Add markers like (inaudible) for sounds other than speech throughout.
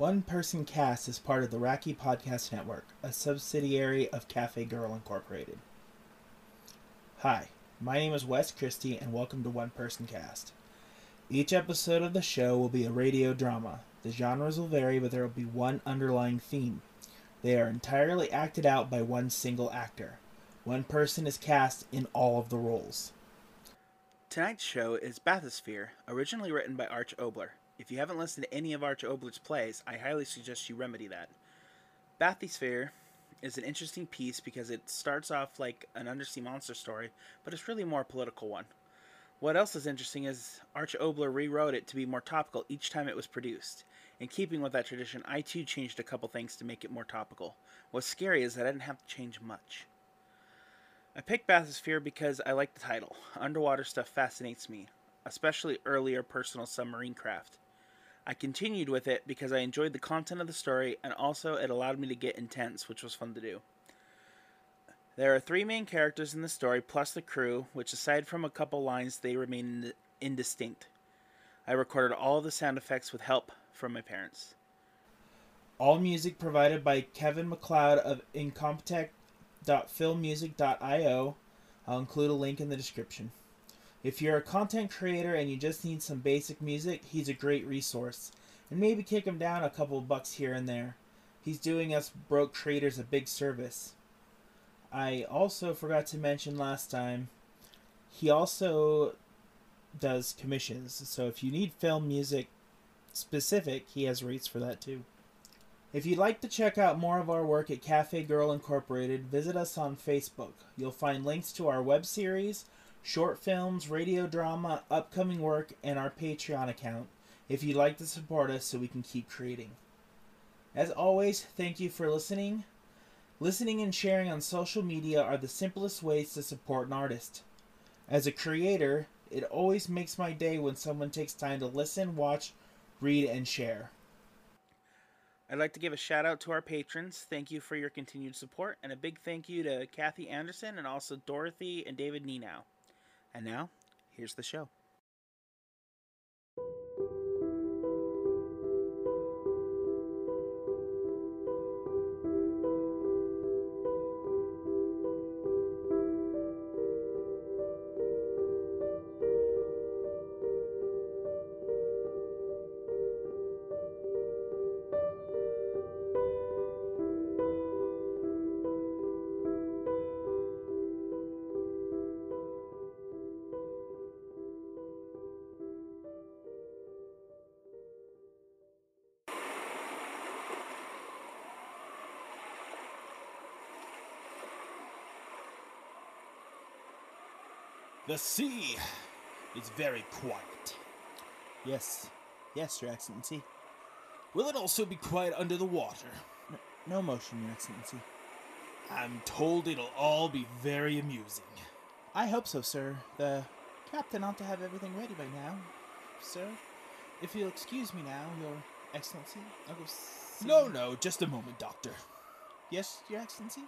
One Person Cast is part of the Racky Podcast Network, a subsidiary of Cafe Girl Incorporated. Hi, my name is Wes Christy, and welcome to One Person Cast. Each episode of the show will be a radio drama. The genres will vary, but there will be one underlying theme. They are entirely acted out by one single actor. One person is cast in all of the roles. Tonight's show is Bathysphere, originally written by Arch Obler. If you haven't listened to any of Arch Obler's plays, I highly suggest you remedy that. Bathysphere is an interesting piece because it starts off like an undersea monster story, but it's really more a political one. What else is interesting is Arch Obler rewrote it to be more topical each time it was produced. In keeping with that tradition, I too changed a couple things to make it more topical. What's scary is that I didn't have to change much. I picked Bathysphere because I like the title. Underwater stuff fascinates me, especially earlier personal submarine craft. I continued with it because I enjoyed the content of the story and also it allowed me to get intense, which was fun to do. There are three main characters in the story plus the crew, which aside from a couple lines, they remain indistinct. I recorded all the sound effects with help from my parents. All music provided by Kevin MacLeod of Incompetech.filmmusic.io. I'll include a link in the description. If you're a content creator and you just need some basic music, he's a great resource. And maybe kick him down a couple bucks here and there. He's doing us broke creators a big service. I also forgot to mention last time, he also does commissions. So if you need film music specific, he has rates for that too. If you'd like to check out more of our work at Cafe Girl Incorporated, visit us on Facebook. You'll find links to our web series, short films, radio drama, upcoming work, and our Patreon account if you'd like to support us so we can keep creating. As always, thank you for listening. Listening and sharing on social media are the simplest ways to support an artist. As a creator, it always makes my day when someone takes time to listen, watch, read, and share. I'd like to give a shout out to our patrons. Thank you for your continued support, and a big thank you to Kathy Anderson and also Dorothy and David Nenow. And now, here's the show. The sea is very quiet. Yes, yes, Your Excellency. Will it also be quiet under the water? No, no motion, Your Excellency. I'm told it'll all be very amusing. I hope so, sir. The captain ought to have everything ready by now. Sir, if you'll excuse me now, Your Excellency, I'll go see... No, no, just a moment, Doctor. Yes, Your Excellency?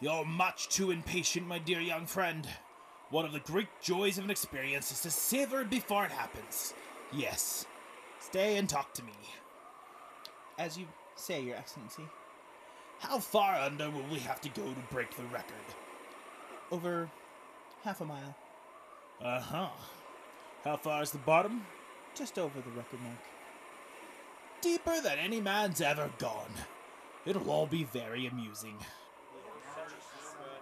You're much too impatient, my dear young friend. One of the great joys of an experience is to savor it before it happens. Yes. Stay and talk to me. As you say, Your Excellency. How far under will we have to go to break the record? Over half a mile. Uh huh. How far is the bottom? Just over the record mark. Deeper than any man's ever gone. It'll all be very amusing.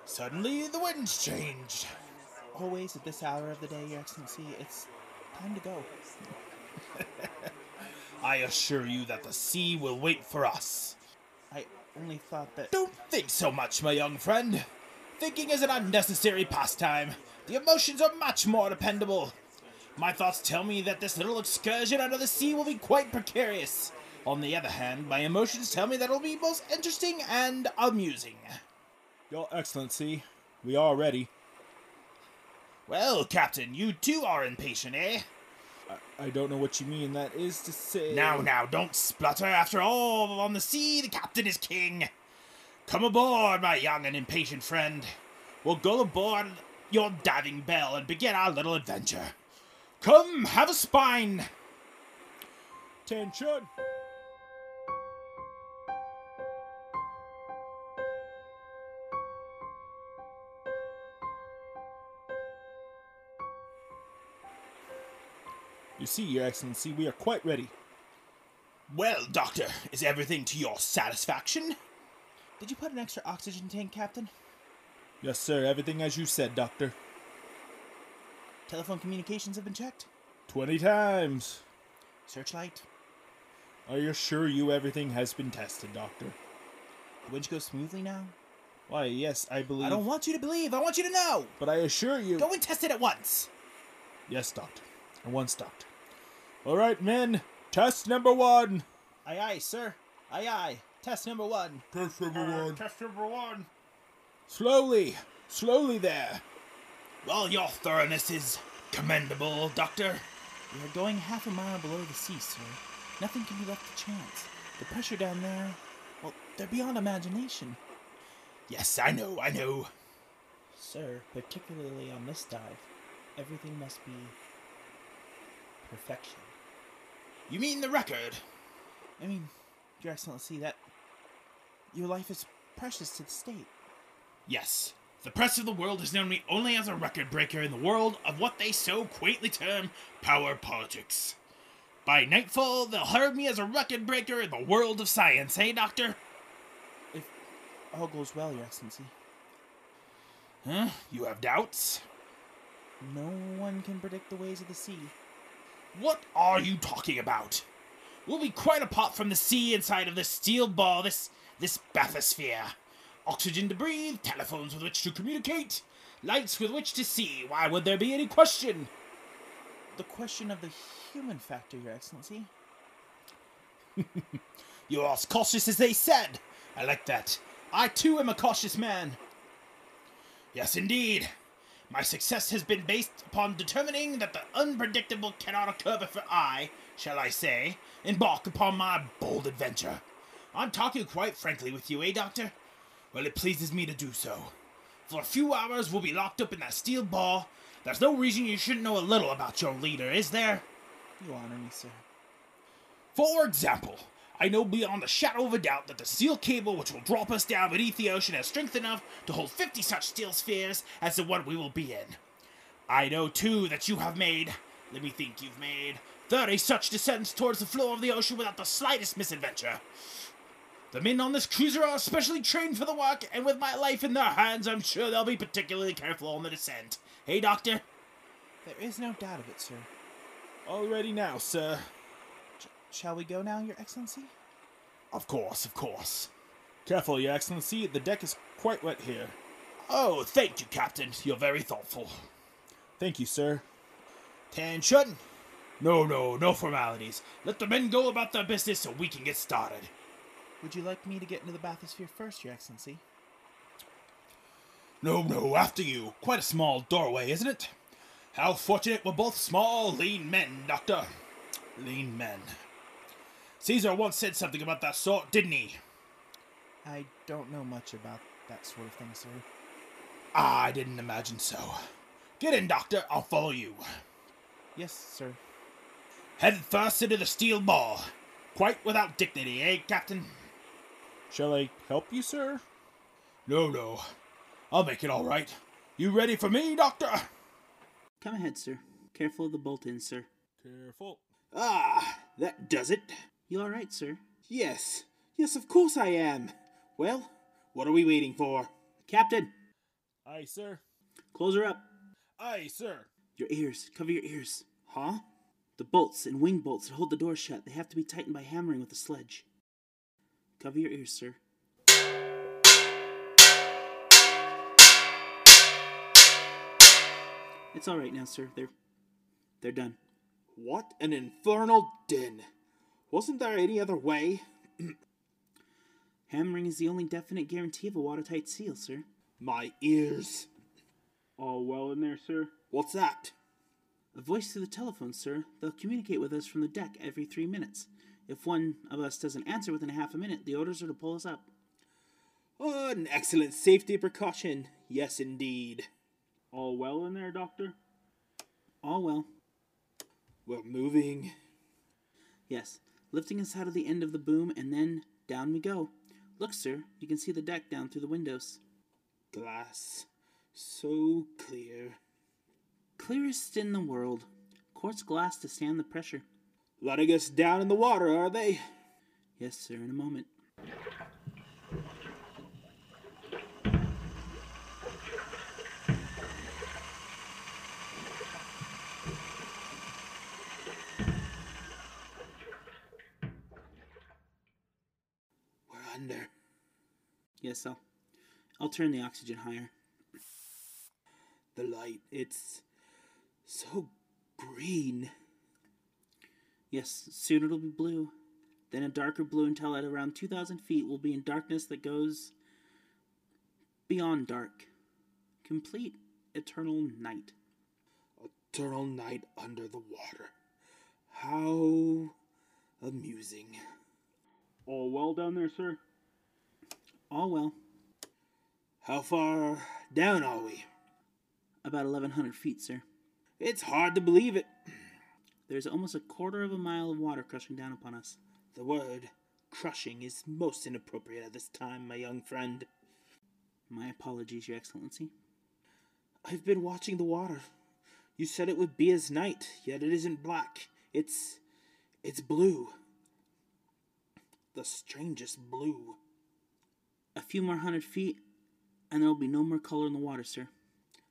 Suddenly, the wind's changed. Always at this hour of the day, Your Excellency, it's time to go. (laughs) I assure you that the sea will wait for us. I only thought that. Don't think so much, my young friend. Thinking is an unnecessary pastime. The emotions are much more dependable. My thoughts tell me that this little excursion under the sea will be quite precarious. On the other hand, my emotions tell me that it'll be most interesting and amusing. Your Excellency, we are ready. Well, Captain, you too are impatient, eh? I, I don't know what you mean. That is to say. Now, now, don't splutter. After all, on the sea, the captain is king. Come aboard, my young and impatient friend. We'll go aboard your diving bell and begin our little adventure. Come, have a spine. Tension. See, Your Excellency, we are quite ready. Well, Doctor, is everything to your satisfaction? Did you put an extra oxygen tank, Captain? Yes, sir, everything as you said, Doctor. Telephone communications have been checked? Twenty times. Searchlight? I assure you everything has been tested, Doctor. The winch goes smoothly now? Why, yes, I believe. I don't want you to believe, I want you to know! But I assure you. Go and test it at once! Yes, Doctor. And once, Doctor. All right, men. Test number one. Aye, aye, sir. Aye, aye. Test number one. Test number uh, one! Test number one. Slowly. Slowly there. Well, your thoroughness is commendable, Doctor. We are going half a mile below the sea, sir. Nothing can be left to chance. The pressure down there, well, they're beyond imagination. Yes, I know, I know. Sir, particularly on this dive, everything must be perfection. You mean the record? I mean, Your Excellency, that your life is precious to the state. Yes. The press of the world has known me only as a record breaker in the world of what they so quaintly term power politics. By nightfall, they'll heard me as a record breaker in the world of science, eh, Doctor? If all goes well, Your Excellency, Huh? You have doubts? no one can predict the ways of the sea. What are you talking about? We'll be quite apart from the sea inside of this steel ball, this this bathysphere. Oxygen to breathe, telephones with which to communicate, lights with which to see. Why would there be any question? The question of the human factor, Your Excellency. (laughs) You're as cautious as they said. I like that. I too am a cautious man. Yes, indeed. My success has been based upon determining that the unpredictable cannot occur before I, shall I say, embark upon my bold adventure. I'm talking quite frankly with you, eh, Doctor? Well, it pleases me to do so. For a few hours, we'll be locked up in that steel ball. There's no reason you shouldn't know a little about your leader, is there? You honor me, sir. For example, I know beyond the shadow of a doubt that the steel cable which will drop us down beneath the ocean has strength enough to hold 50 such steel spheres as the one we will be in. I know too that you have made, let me think, you've made 30 such descents towards the floor of the ocean without the slightest misadventure. The men on this cruiser are especially trained for the work, and with my life in their hands, I'm sure they'll be particularly careful on the descent. Hey, Doctor? There is no doubt of it, sir. All ready now, sir. Shall we go now, Your Excellency? Of course, of course. Careful, Your Excellency. The deck is quite wet here. Oh, thank you, Captain. You're very thoughtful. Thank you, sir. Attention! No, no, no formalities. Let the men go about their business so we can get started. Would you like me to get into the bathysphere first, Your Excellency? No, no, after you. Quite a small doorway, isn't it? How fortunate we're both small, lean men, Doctor. Lean men. Caesar once said something about that sort, didn't he? I don't know much about that sort of thing, sir. Ah, I didn't imagine so. Get in, Doctor. I'll follow you. Yes, sir. Head first into the steel ball. Quite without dignity, eh, Captain? Shall I help you, sir? No, no. I'll make it all right. You ready for me, Doctor? Come ahead, sir. Careful of the bolt in, sir. Careful. Ah, that does it. You all right, sir? Yes, yes, of course I am. Well, what are we waiting for? Captain, Aye, sir. close her up. Aye, sir. Your ears. Cover your ears. Huh? The bolts and wing bolts that hold the door shut, they have to be tightened by hammering with a sledge. Cover your ears, sir. It's all right now, sir. They're they're done. What an infernal din. Wasn't there any other way? (clears throat) Hammering is the only definite guarantee of a watertight seal, sir. My ears. All well in there, sir? What's that? A voice through the telephone, sir. They'll communicate with us from the deck every three minutes. If one of us doesn't answer within a half a minute, the orders are to pull us up. Oh, an excellent safety precaution. Yes, indeed. All well in there, Doctor? All well. We're moving. Yes, lifting us out of the end of the boom, and then down we go. Look, sir, you can see the deck down through the windows. Glass. So clear. Clearest in the world. quartz glass to stand the pressure. Letting us down in the water, are they? Yes, sir, in a moment. We're under. Yes, I'll, I'll turn the oxygen higher. The light, it's so green. Yes, soon it'll be blue. Then a darker blue until at around 2,000 feet we'll be in darkness that goes beyond dark. Complete eternal night. Eternal night under the water. How amusing. All well down there, sir? All well. How far down are we? About 1,100 feet, sir. It's hard to believe it. There's almost a quarter of a mile of water crushing down upon us. The word crushing is most inappropriate at this time, my young friend. My apologies, Your Excellency. I've been watching the water. You said it would be as night, yet it isn't black. It's. it's blue. The strangest blue. A few more hundred feet, and there'll be no more color in the water, sir.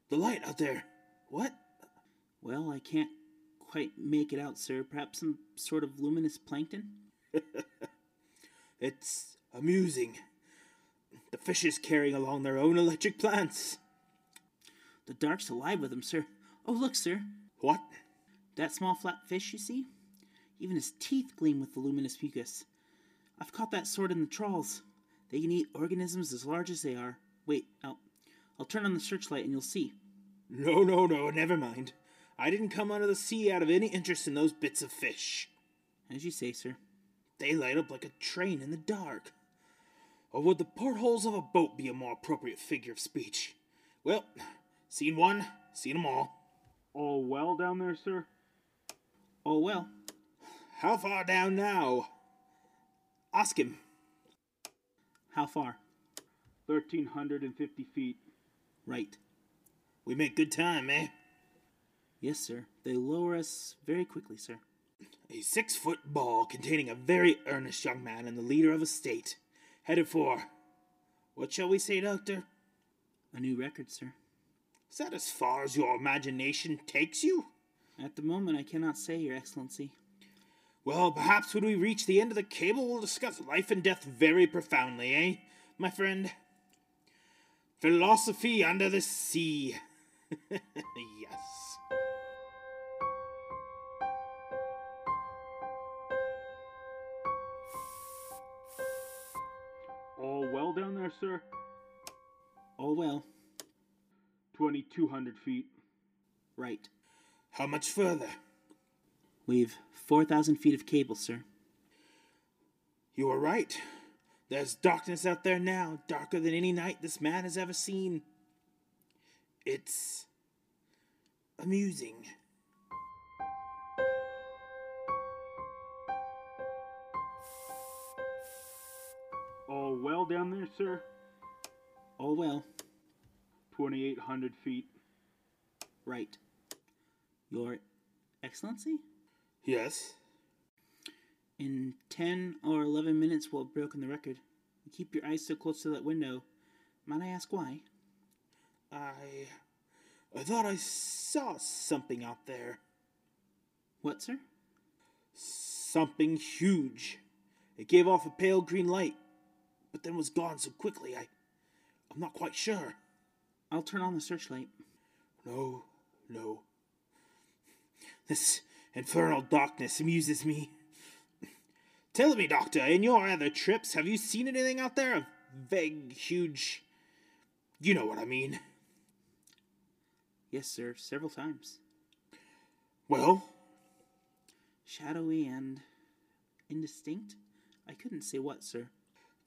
The light out there. What? Well, I can't quite make it out, sir. Perhaps some sort of luminous plankton? (laughs) It's amusing. The fishes carrying along their own electric plants. The dark's alive with them, sir. Oh, look, sir. What? That small flat fish, you see? Even his teeth gleam with the luminous mucus. I've caught that sort in the trawls. They can eat organisms as large as they are. Wait, I'll, I'll turn on the searchlight and you'll see. No, no, no, never mind. I didn't come out of the sea out of any interest in those bits of fish. As you say, sir. They light up like a train in the dark. Or would the portholes of a boat be a more appropriate figure of speech? Well, seen one, seen 'em all. All well down there, sir? Oh, well. How far down now? Ask him. How far? 1,350 feet. Right. We make good time, eh? Yes, sir. They lower us very quickly, sir. A six foot ball containing a very earnest young man and the leader of a state. Headed for. What shall we say, Doctor? A new record, sir. Is that as far as your imagination takes you? At the moment, I cannot say, Your Excellency. Well, perhaps when we reach the end of the cable, we'll discuss life and death very profoundly, eh, my friend? Philosophy under the sea. (laughs) yes. All well down there, sir? Oh, well. 2,200 feet. Right. How much further? We've 4,000 feet of cable, sir. You are right. There's darkness out there now, darker than any night this man has ever seen. It's amusing. All well down there, sir? Oh, well. 2,800 feet. Right. Your Excellency? Yes. In 10 or 11 minutes, we'll have broken the record. You keep your eyes so close to that window. Might I ask why? I. I thought I saw something out there. What, sir? Something huge. It gave off a pale green light, but then was gone so quickly I. I'm not quite sure. I'll turn on the searchlight. No, no. This infernal darkness amuses me. Tell me, Doctor, in your other trips, have you seen anything out there? A vague, huge. You know what I mean. Yes, sir, several times. Well, Shadowy and indistinct? I couldn't say what, sir.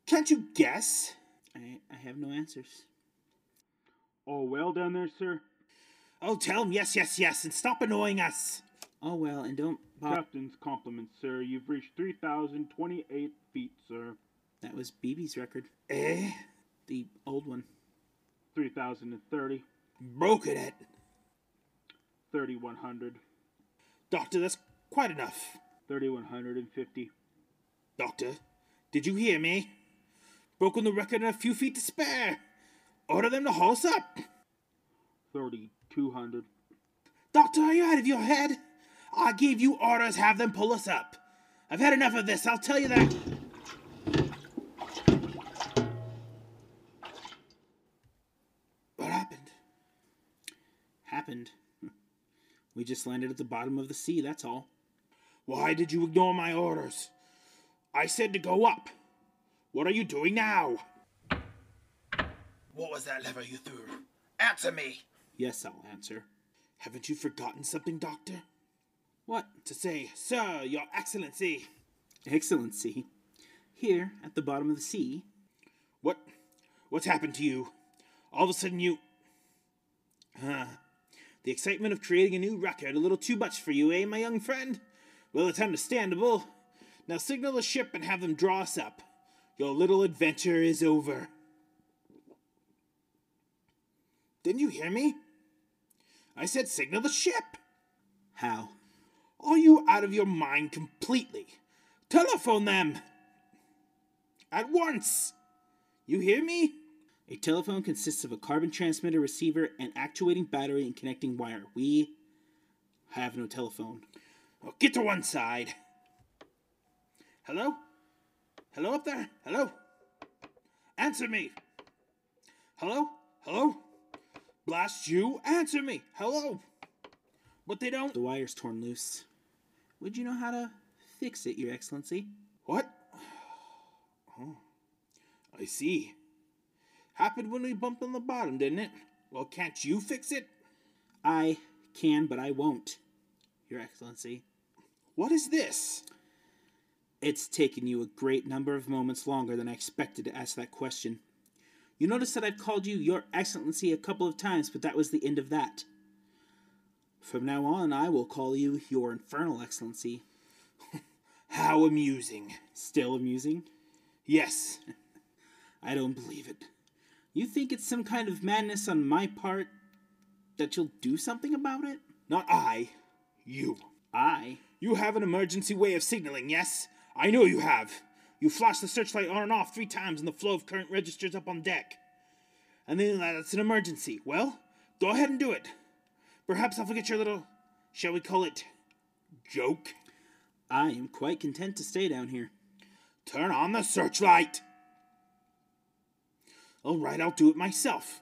can't you guess? I, I have no answers. All well down there, sir? Oh, tell him yes, yes, yes, and stop annoying us. Oh, well, and don't. Bob. Captain's compliments, sir. You've reached 3,028 feet, sir. That was Beebe's record. Eh? The old one. 3,030. Broken it. at. 3,100. Doctor, that's quite enough. 3150. Doctor, did you hear me? Broken the record in a few feet to spare. Order them to haul us up. 3200. Doctor, are you out of your head? I gave you orders, have them pull us up. I've had enough of this, I'll tell you that. What happened? Happened. (laughs) We just landed at the bottom of the sea, that's all. Why did you ignore my orders? I said to go up. What are you doing now? What was that lever you threw? Answer me! Yes, I'll answer. Haven't you forgotten something, Doctor? What? To say, Sir, Your Excellency. Excellency. Here, at the bottom of the sea, What? What's happened to you? All of a sudden you. Huh. The excitement of creating a new record a little too much for you, eh, my young friend? Well, it's understandable. Now signal the ship and have them draw us up. Your little adventure is over. Didn't you hear me? I said signal the ship. how? Are you out of your mind completely? Telephone them! At once! You hear me? A telephone consists of a carbon transmitter, receiver, and actuating battery and connecting wire. We have no telephone. Oh, get to one side. Hello? Hello up there? Hello? Answer me. Hello? Hello? Blast you, answer me. Hello? But they don't. The wire's torn loose. Would you know how to fix it, Your Excellency? What? Oh, I see. Happened when we bumped on the bottom, didn't it? Well, can't you fix it? I can, but I won't, Your Excellency. What is this? It's taken you a great number of moments longer than I expected to ask that question. You notice that I've called you Your Excellency a couple of times, but that was the end of that. From now on, I will call you Your Infernal Excellency. (laughs) How amusing. Still amusing? Yes. (laughs) I don't believe it. You think it's some kind of madness on my part that you'll do something about it? Not I. You. I? You have an emergency way of signaling, yes? I know you have. You flash the searchlight on and off three times and the flow of current registers up on deck. And then that's an emergency. Well, go ahead and do it. Perhaps I'll forget your little, shall we call it, joke? I am quite content to stay down here. Turn on the searchlight. All right, I'll do it myself.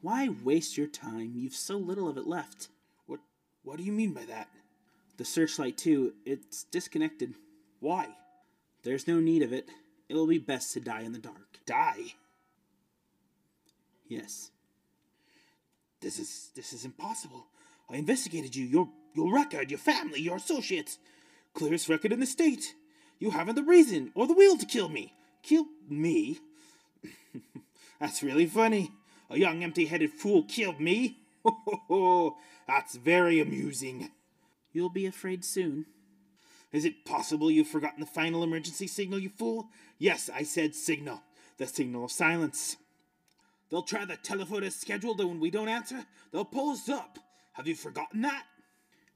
Why waste your time? You've so little of it left. What what do you mean by that? The searchlight, too, it's disconnected. Why? There's no need of it. It will be best to die in the dark. Die? Yes. This is this is impossible. I investigated you, your your record, your family, your associates. Clearest record in the state. You haven't the reason or the will to kill me. Kill me? (laughs) That's really funny. A young empty-headed fool killed me. (laughs) That's very amusing. You'll be afraid soon. Is it possible you've forgotten the final emergency signal, you fool? Yes, I said signal. The signal of silence. They'll try the telephone as scheduled, and when we don't answer, they'll pull us up. Have you forgotten that?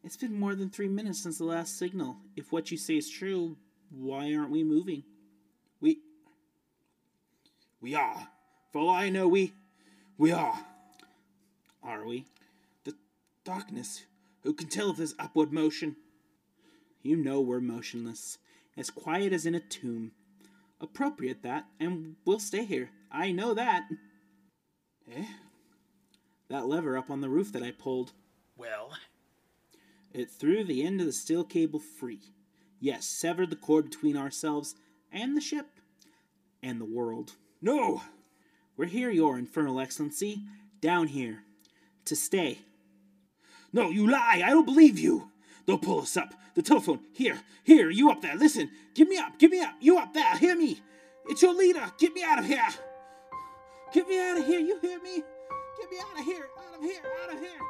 It's been more than three minutes since the last signal. If what you say is true, why aren't we moving? We. We are. For all I know, we. We are. Are we? The darkness. Who can tell if there's upward motion? You know we're motionless, as quiet as in a tomb. Appropriate that, and we'll stay here. I know that. Eh? That lever up on the roof that I pulled, Well, it threw the end of the steel cable free. Yes, severed the cord between ourselves and the ship and the world. No! We're here, Your Infernal Excellency, down here, to stay. No, you lie! I don't believe you! They'll pull us up. The telephone. Here, here, you up there. Listen. give me up. give me up. You up there. Hear me. It's your leader. Get me out of here. Get me out of here. You hear me? Get me out of here. Out of here. Out of here.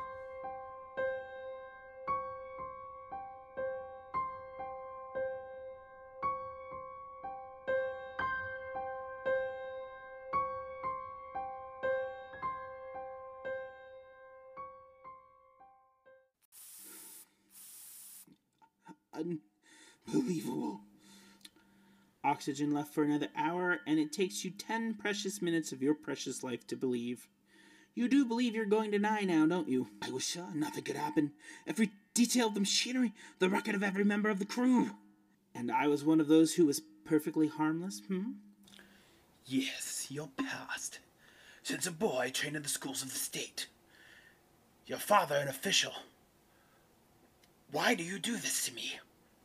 Unbelievable. Oxygen left for another hour, and it takes you ten precious minutes of your precious life to believe. You do believe you're going to die now, don't you? I was sure nothing could happen. Every detail of the machinery, the record of every member of the crew. And I was one of those who was perfectly harmless, hmm? Yes, your past. Since a boy trained in the schools of the state. Your father an official. Why do you do this to me?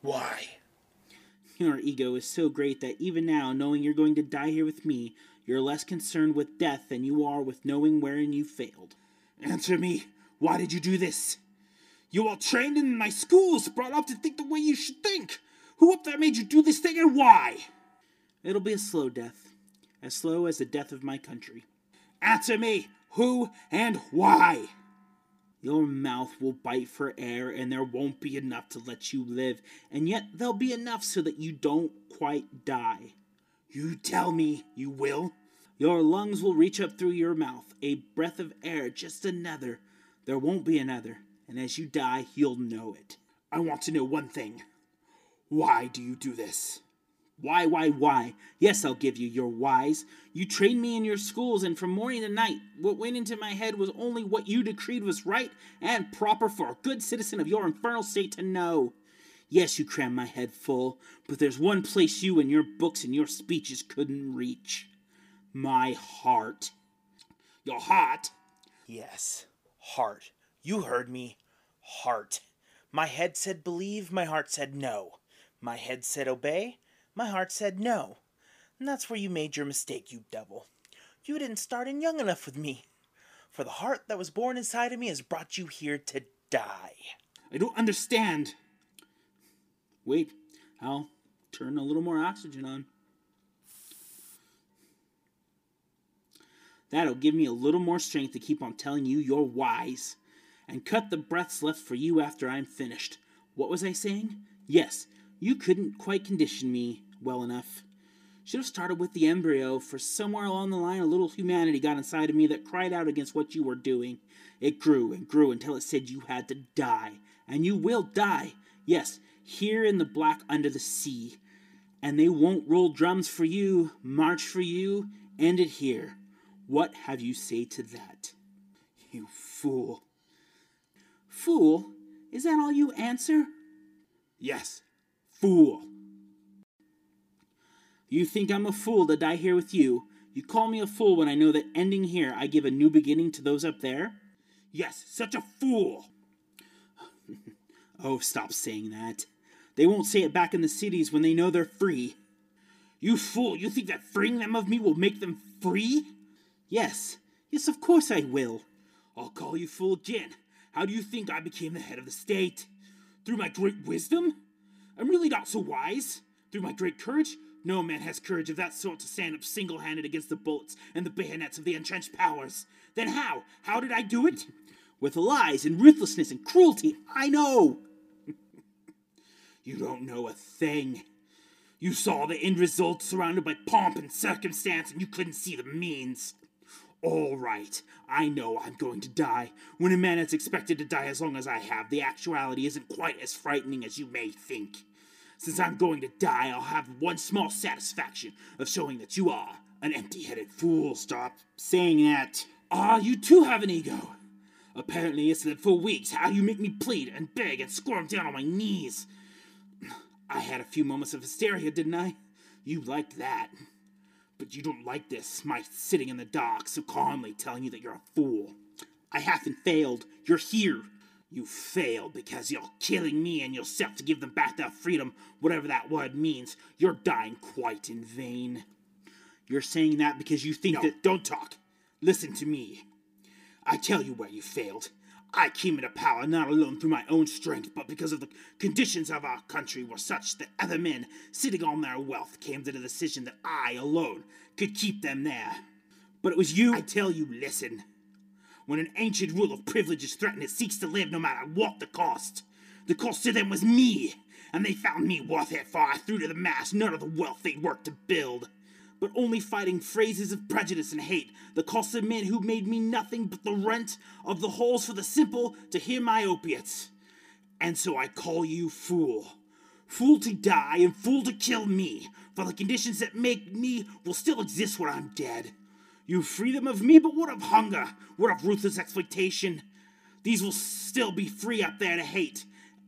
Why? Your ego is so great that even now, knowing you're going to die here with me, you're less concerned with death than you are with knowing wherein you failed. Answer me. Why did you do this? You all trained in my schools, brought up to think the way you should think. Who up there made you do this thing and why? It'll be a slow death, as slow as the death of my country. Answer me. Who and why? Your mouth will bite for air, and there won't be enough to let you live, and yet there'll be enough so that you don't quite die. You tell me you will? Your lungs will reach up through your mouth, a breath of air, just another. There won't be another, and as you die, you'll know it. I want to know one thing. Why do you do this? Why, why, why? Yes, I'll give you your whys. You trained me in your schools, and from morning to night, what went into my head was only what you decreed was right and proper for a good citizen of your infernal state to know. Yes, you crammed my head full, but there's one place you and your books and your speeches couldn't reach my heart. Your heart? Yes, heart. You heard me. Heart. My head said believe, my heart said no. My head said obey, my heart said no. And that's where you made your mistake, you devil. You didn't start in young enough with me. For the heart that was born inside of me has brought you here to die. I don't understand. Wait, I'll turn a little more oxygen on. That'll give me a little more strength to keep on telling you you're wise. And cut the breaths left for you after I'm finished. What was I saying? Yes, you couldn't quite condition me well enough. Should have started with the embryo, for somewhere along the line a little humanity got inside of me that cried out against what you were doing. It grew and grew until it said you had to die. And you will die. Yes, here in the black under the sea. And they won't roll drums for you, march for you, end it here. What have you say to that? You fool. Fool? Is that all you answer? Yes, fool. You think I'm a fool to die here with you. You call me a fool when I know that ending here I give a new beginning to those up there? Yes, such a fool. (laughs) oh, stop saying that. They won't say it back in the cities when they know they're free. You fool, you think that freeing them of me will make them free? Yes, yes, of course I will. I'll call you fool again. How do you think I became the head of the state? Through my great wisdom? I'm really not so wise. Through my great courage? No man has courage of that sort to stand up single handed against the bullets and the bayonets of the entrenched powers. Then how? How did I do it? With lies and ruthlessness and cruelty, I know. you don't know a thing. You saw the end result surrounded by pomp and circumstance, and you couldn't see the means. All right, I know I'm going to die. When a man is expected to die as long as I have, the actuality isn't quite as frightening as you may think. Since I'm going to die, I'll have one small satisfaction of showing that you are an empty headed fool. Stop saying that. Ah, you too have an ego. Apparently, it's that for weeks how you make me plead and beg and squirm down on my knees. I had a few moments of hysteria, didn't I? You liked that. But you don't like this, my sitting in the dock so calmly telling you that you're a fool. I haven't failed. You're here. You failed because you're killing me and yourself to give them back their freedom, whatever that word means. You're dying quite in vain. You're saying that because you think No. that. Don't talk. Listen to me. I tell you where you failed. I came into power not alone through my own strength, but because of the conditions of our country were such that other men sitting on their wealth came to the decision that I alone could keep them there. But it was you. I tell you, listen. When an ancient rule of privilege is threatened, it seeks to live no matter what the cost. The cost to them was me, and they found me worth it, for I threw to the mass none of the wealth they'd worked to build but only fighting phrases of prejudice and hate, the cost of men who made me nothing but the rent of the halls for the simple to hear my opiates. And so I call you fool. Fool to die and fool to kill me, for the conditions that make me will still exist when I'm dead. You free them of me, but what of hunger? What of ruthless exploitation? These will still be free up there to hate,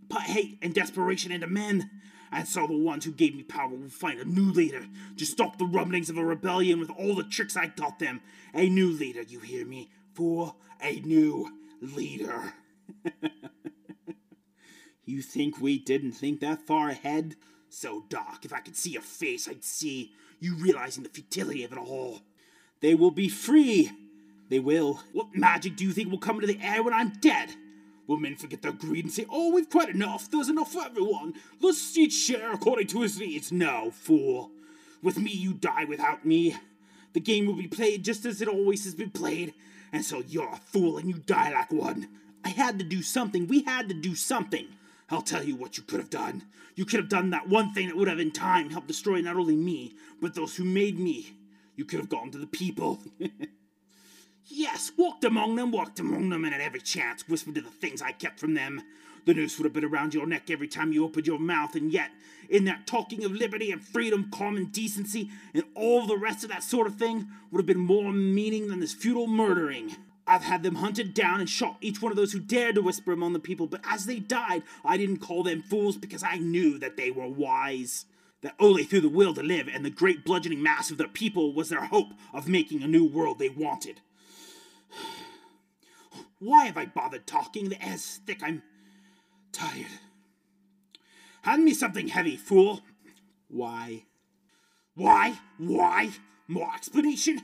put hate and desperation into men. And so the ones who gave me power will find a new leader to stop the rumblings of a rebellion with all the tricks I taught them. A new leader, you hear me? For a new leader. (laughs) you think we didn't think that far ahead? So, Doc, if I could see your face, I'd see you realizing the futility of it all. They will be free. They will. What magic do you think will come into the air when I'm dead? Will men forget their greed and say, Oh, we've quite enough, there's enough for everyone, let's each share according to his needs? No, fool. With me, you die without me. The game will be played just as it always has been played, and so you're a fool and you die like one. I had to do something. We had to do something. I'll tell you what you could have done. You could have done that one thing that would have in time helped destroy not only me, but those who made me. You could have gone to the people. (laughs) yes, walked among them, walked among them, and at every chance whispered to the things I kept from them. The noose would have been around your neck every time you opened your mouth, and yet, in that talking of liberty and freedom, common decency, and all the rest of that sort of thing, would have been more meaning than this futile murdering. I've had them hunted down and shot each one of those who dared to whisper among the people, but as they died, I didn't call them fools because I knew that they were wise. That only through the will to live and the great bludgeoning mass of their people was their hope of making a new world they wanted. (sighs) Why have I bothered talking? The air's thick. I'm tired. Hand me something heavy, fool. Why? Why? Why? More explanation?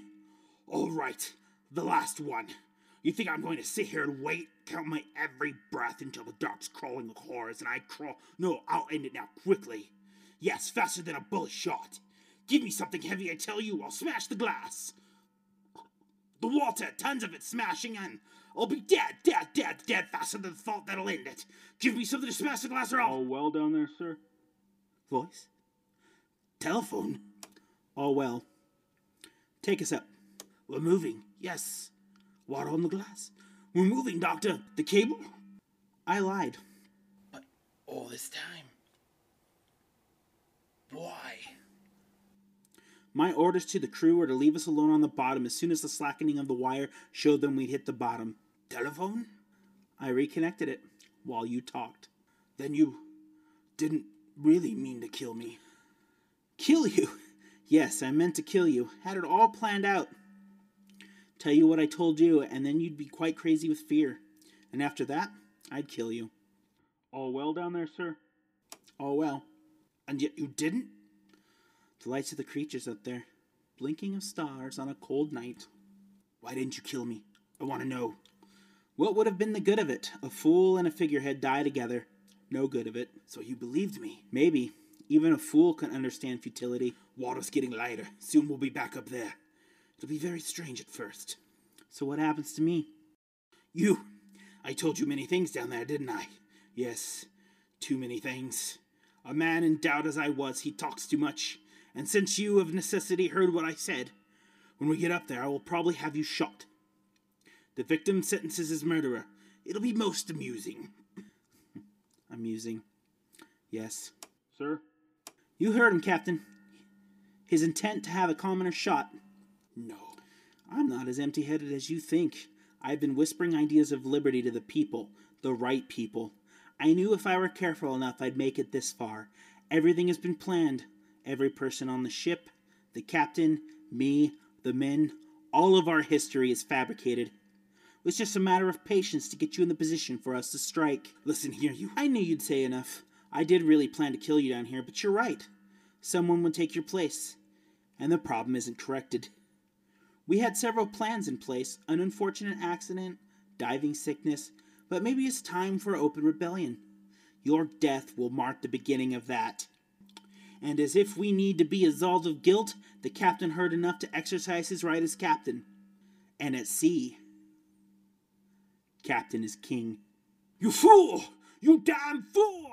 All right, the last one. You think I'm going to sit here and wait, count my every breath until the dark's crawling with horrors and I crawl? No, I'll end it now, quickly. Yes, faster than a bullet shot. Give me something heavy, I tell you, I'll smash the glass. The water, tons of it smashing, and I'll be dead, dead, dead, dead faster than the thought that'll end it. Give me something to smash the glass or I'll. All well down there, sir? Voice? Telephone? All well. Take us up. We're moving, yes. Water on the glass. We're moving, Doctor. The cable? I lied. But all this time. Why? My orders to the crew were to leave us alone on the bottom as soon as the slackening of the wire showed them we'd hit the bottom. Telephone? I reconnected it while you talked. Then you didn't really mean to kill me. Kill you? Yes, I meant to kill you. Had it all planned out. Tell you what I told you, and then you'd be quite crazy with fear. And after that, I'd kill you. All well down there, sir? All well. And yet you didn't? The lights of the creatures up there, blinking of stars on a cold night. Why didn't you kill me? I want to know. What would have been the good of it? A fool and a figurehead die together. No good of it. So you believed me? Maybe. Even a fool can understand futility. Water's getting lighter. Soon we'll be back up there. It'll be very strange at first. So what happens to me? You. I told you many things down there, didn't I? Yes, too many things. A man in doubt as I was, he talks too much. And since you of necessity heard what I said, when we get up there, I will probably have you shot. The victim sentences his murderer. It'll be most amusing. (laughs) Amusing. Yes. Sir? You heard him, Captain. His intent to have a commoner shot. No. I'm not as empty headed as you think. I've been whispering ideas of liberty to the people, the right people. I knew if I were careful enough, I'd make it this far. Everything has been planned. Every person on the ship, the captain, me, the men, all of our history is fabricated. It's just a matter of patience to get you in the position for us to strike. Listen here, you. I knew you'd say enough. I did really plan to kill you down here, but you're right. Someone would take your place, and the problem isn't corrected. We had several plans in place an unfortunate accident, diving sickness, but maybe it's time for open rebellion. Your death will mark the beginning of that. And as if we need to be absolved of guilt, the captain heard enough to exercise his right as captain. And at sea, captain is king. You fool! You damn fool!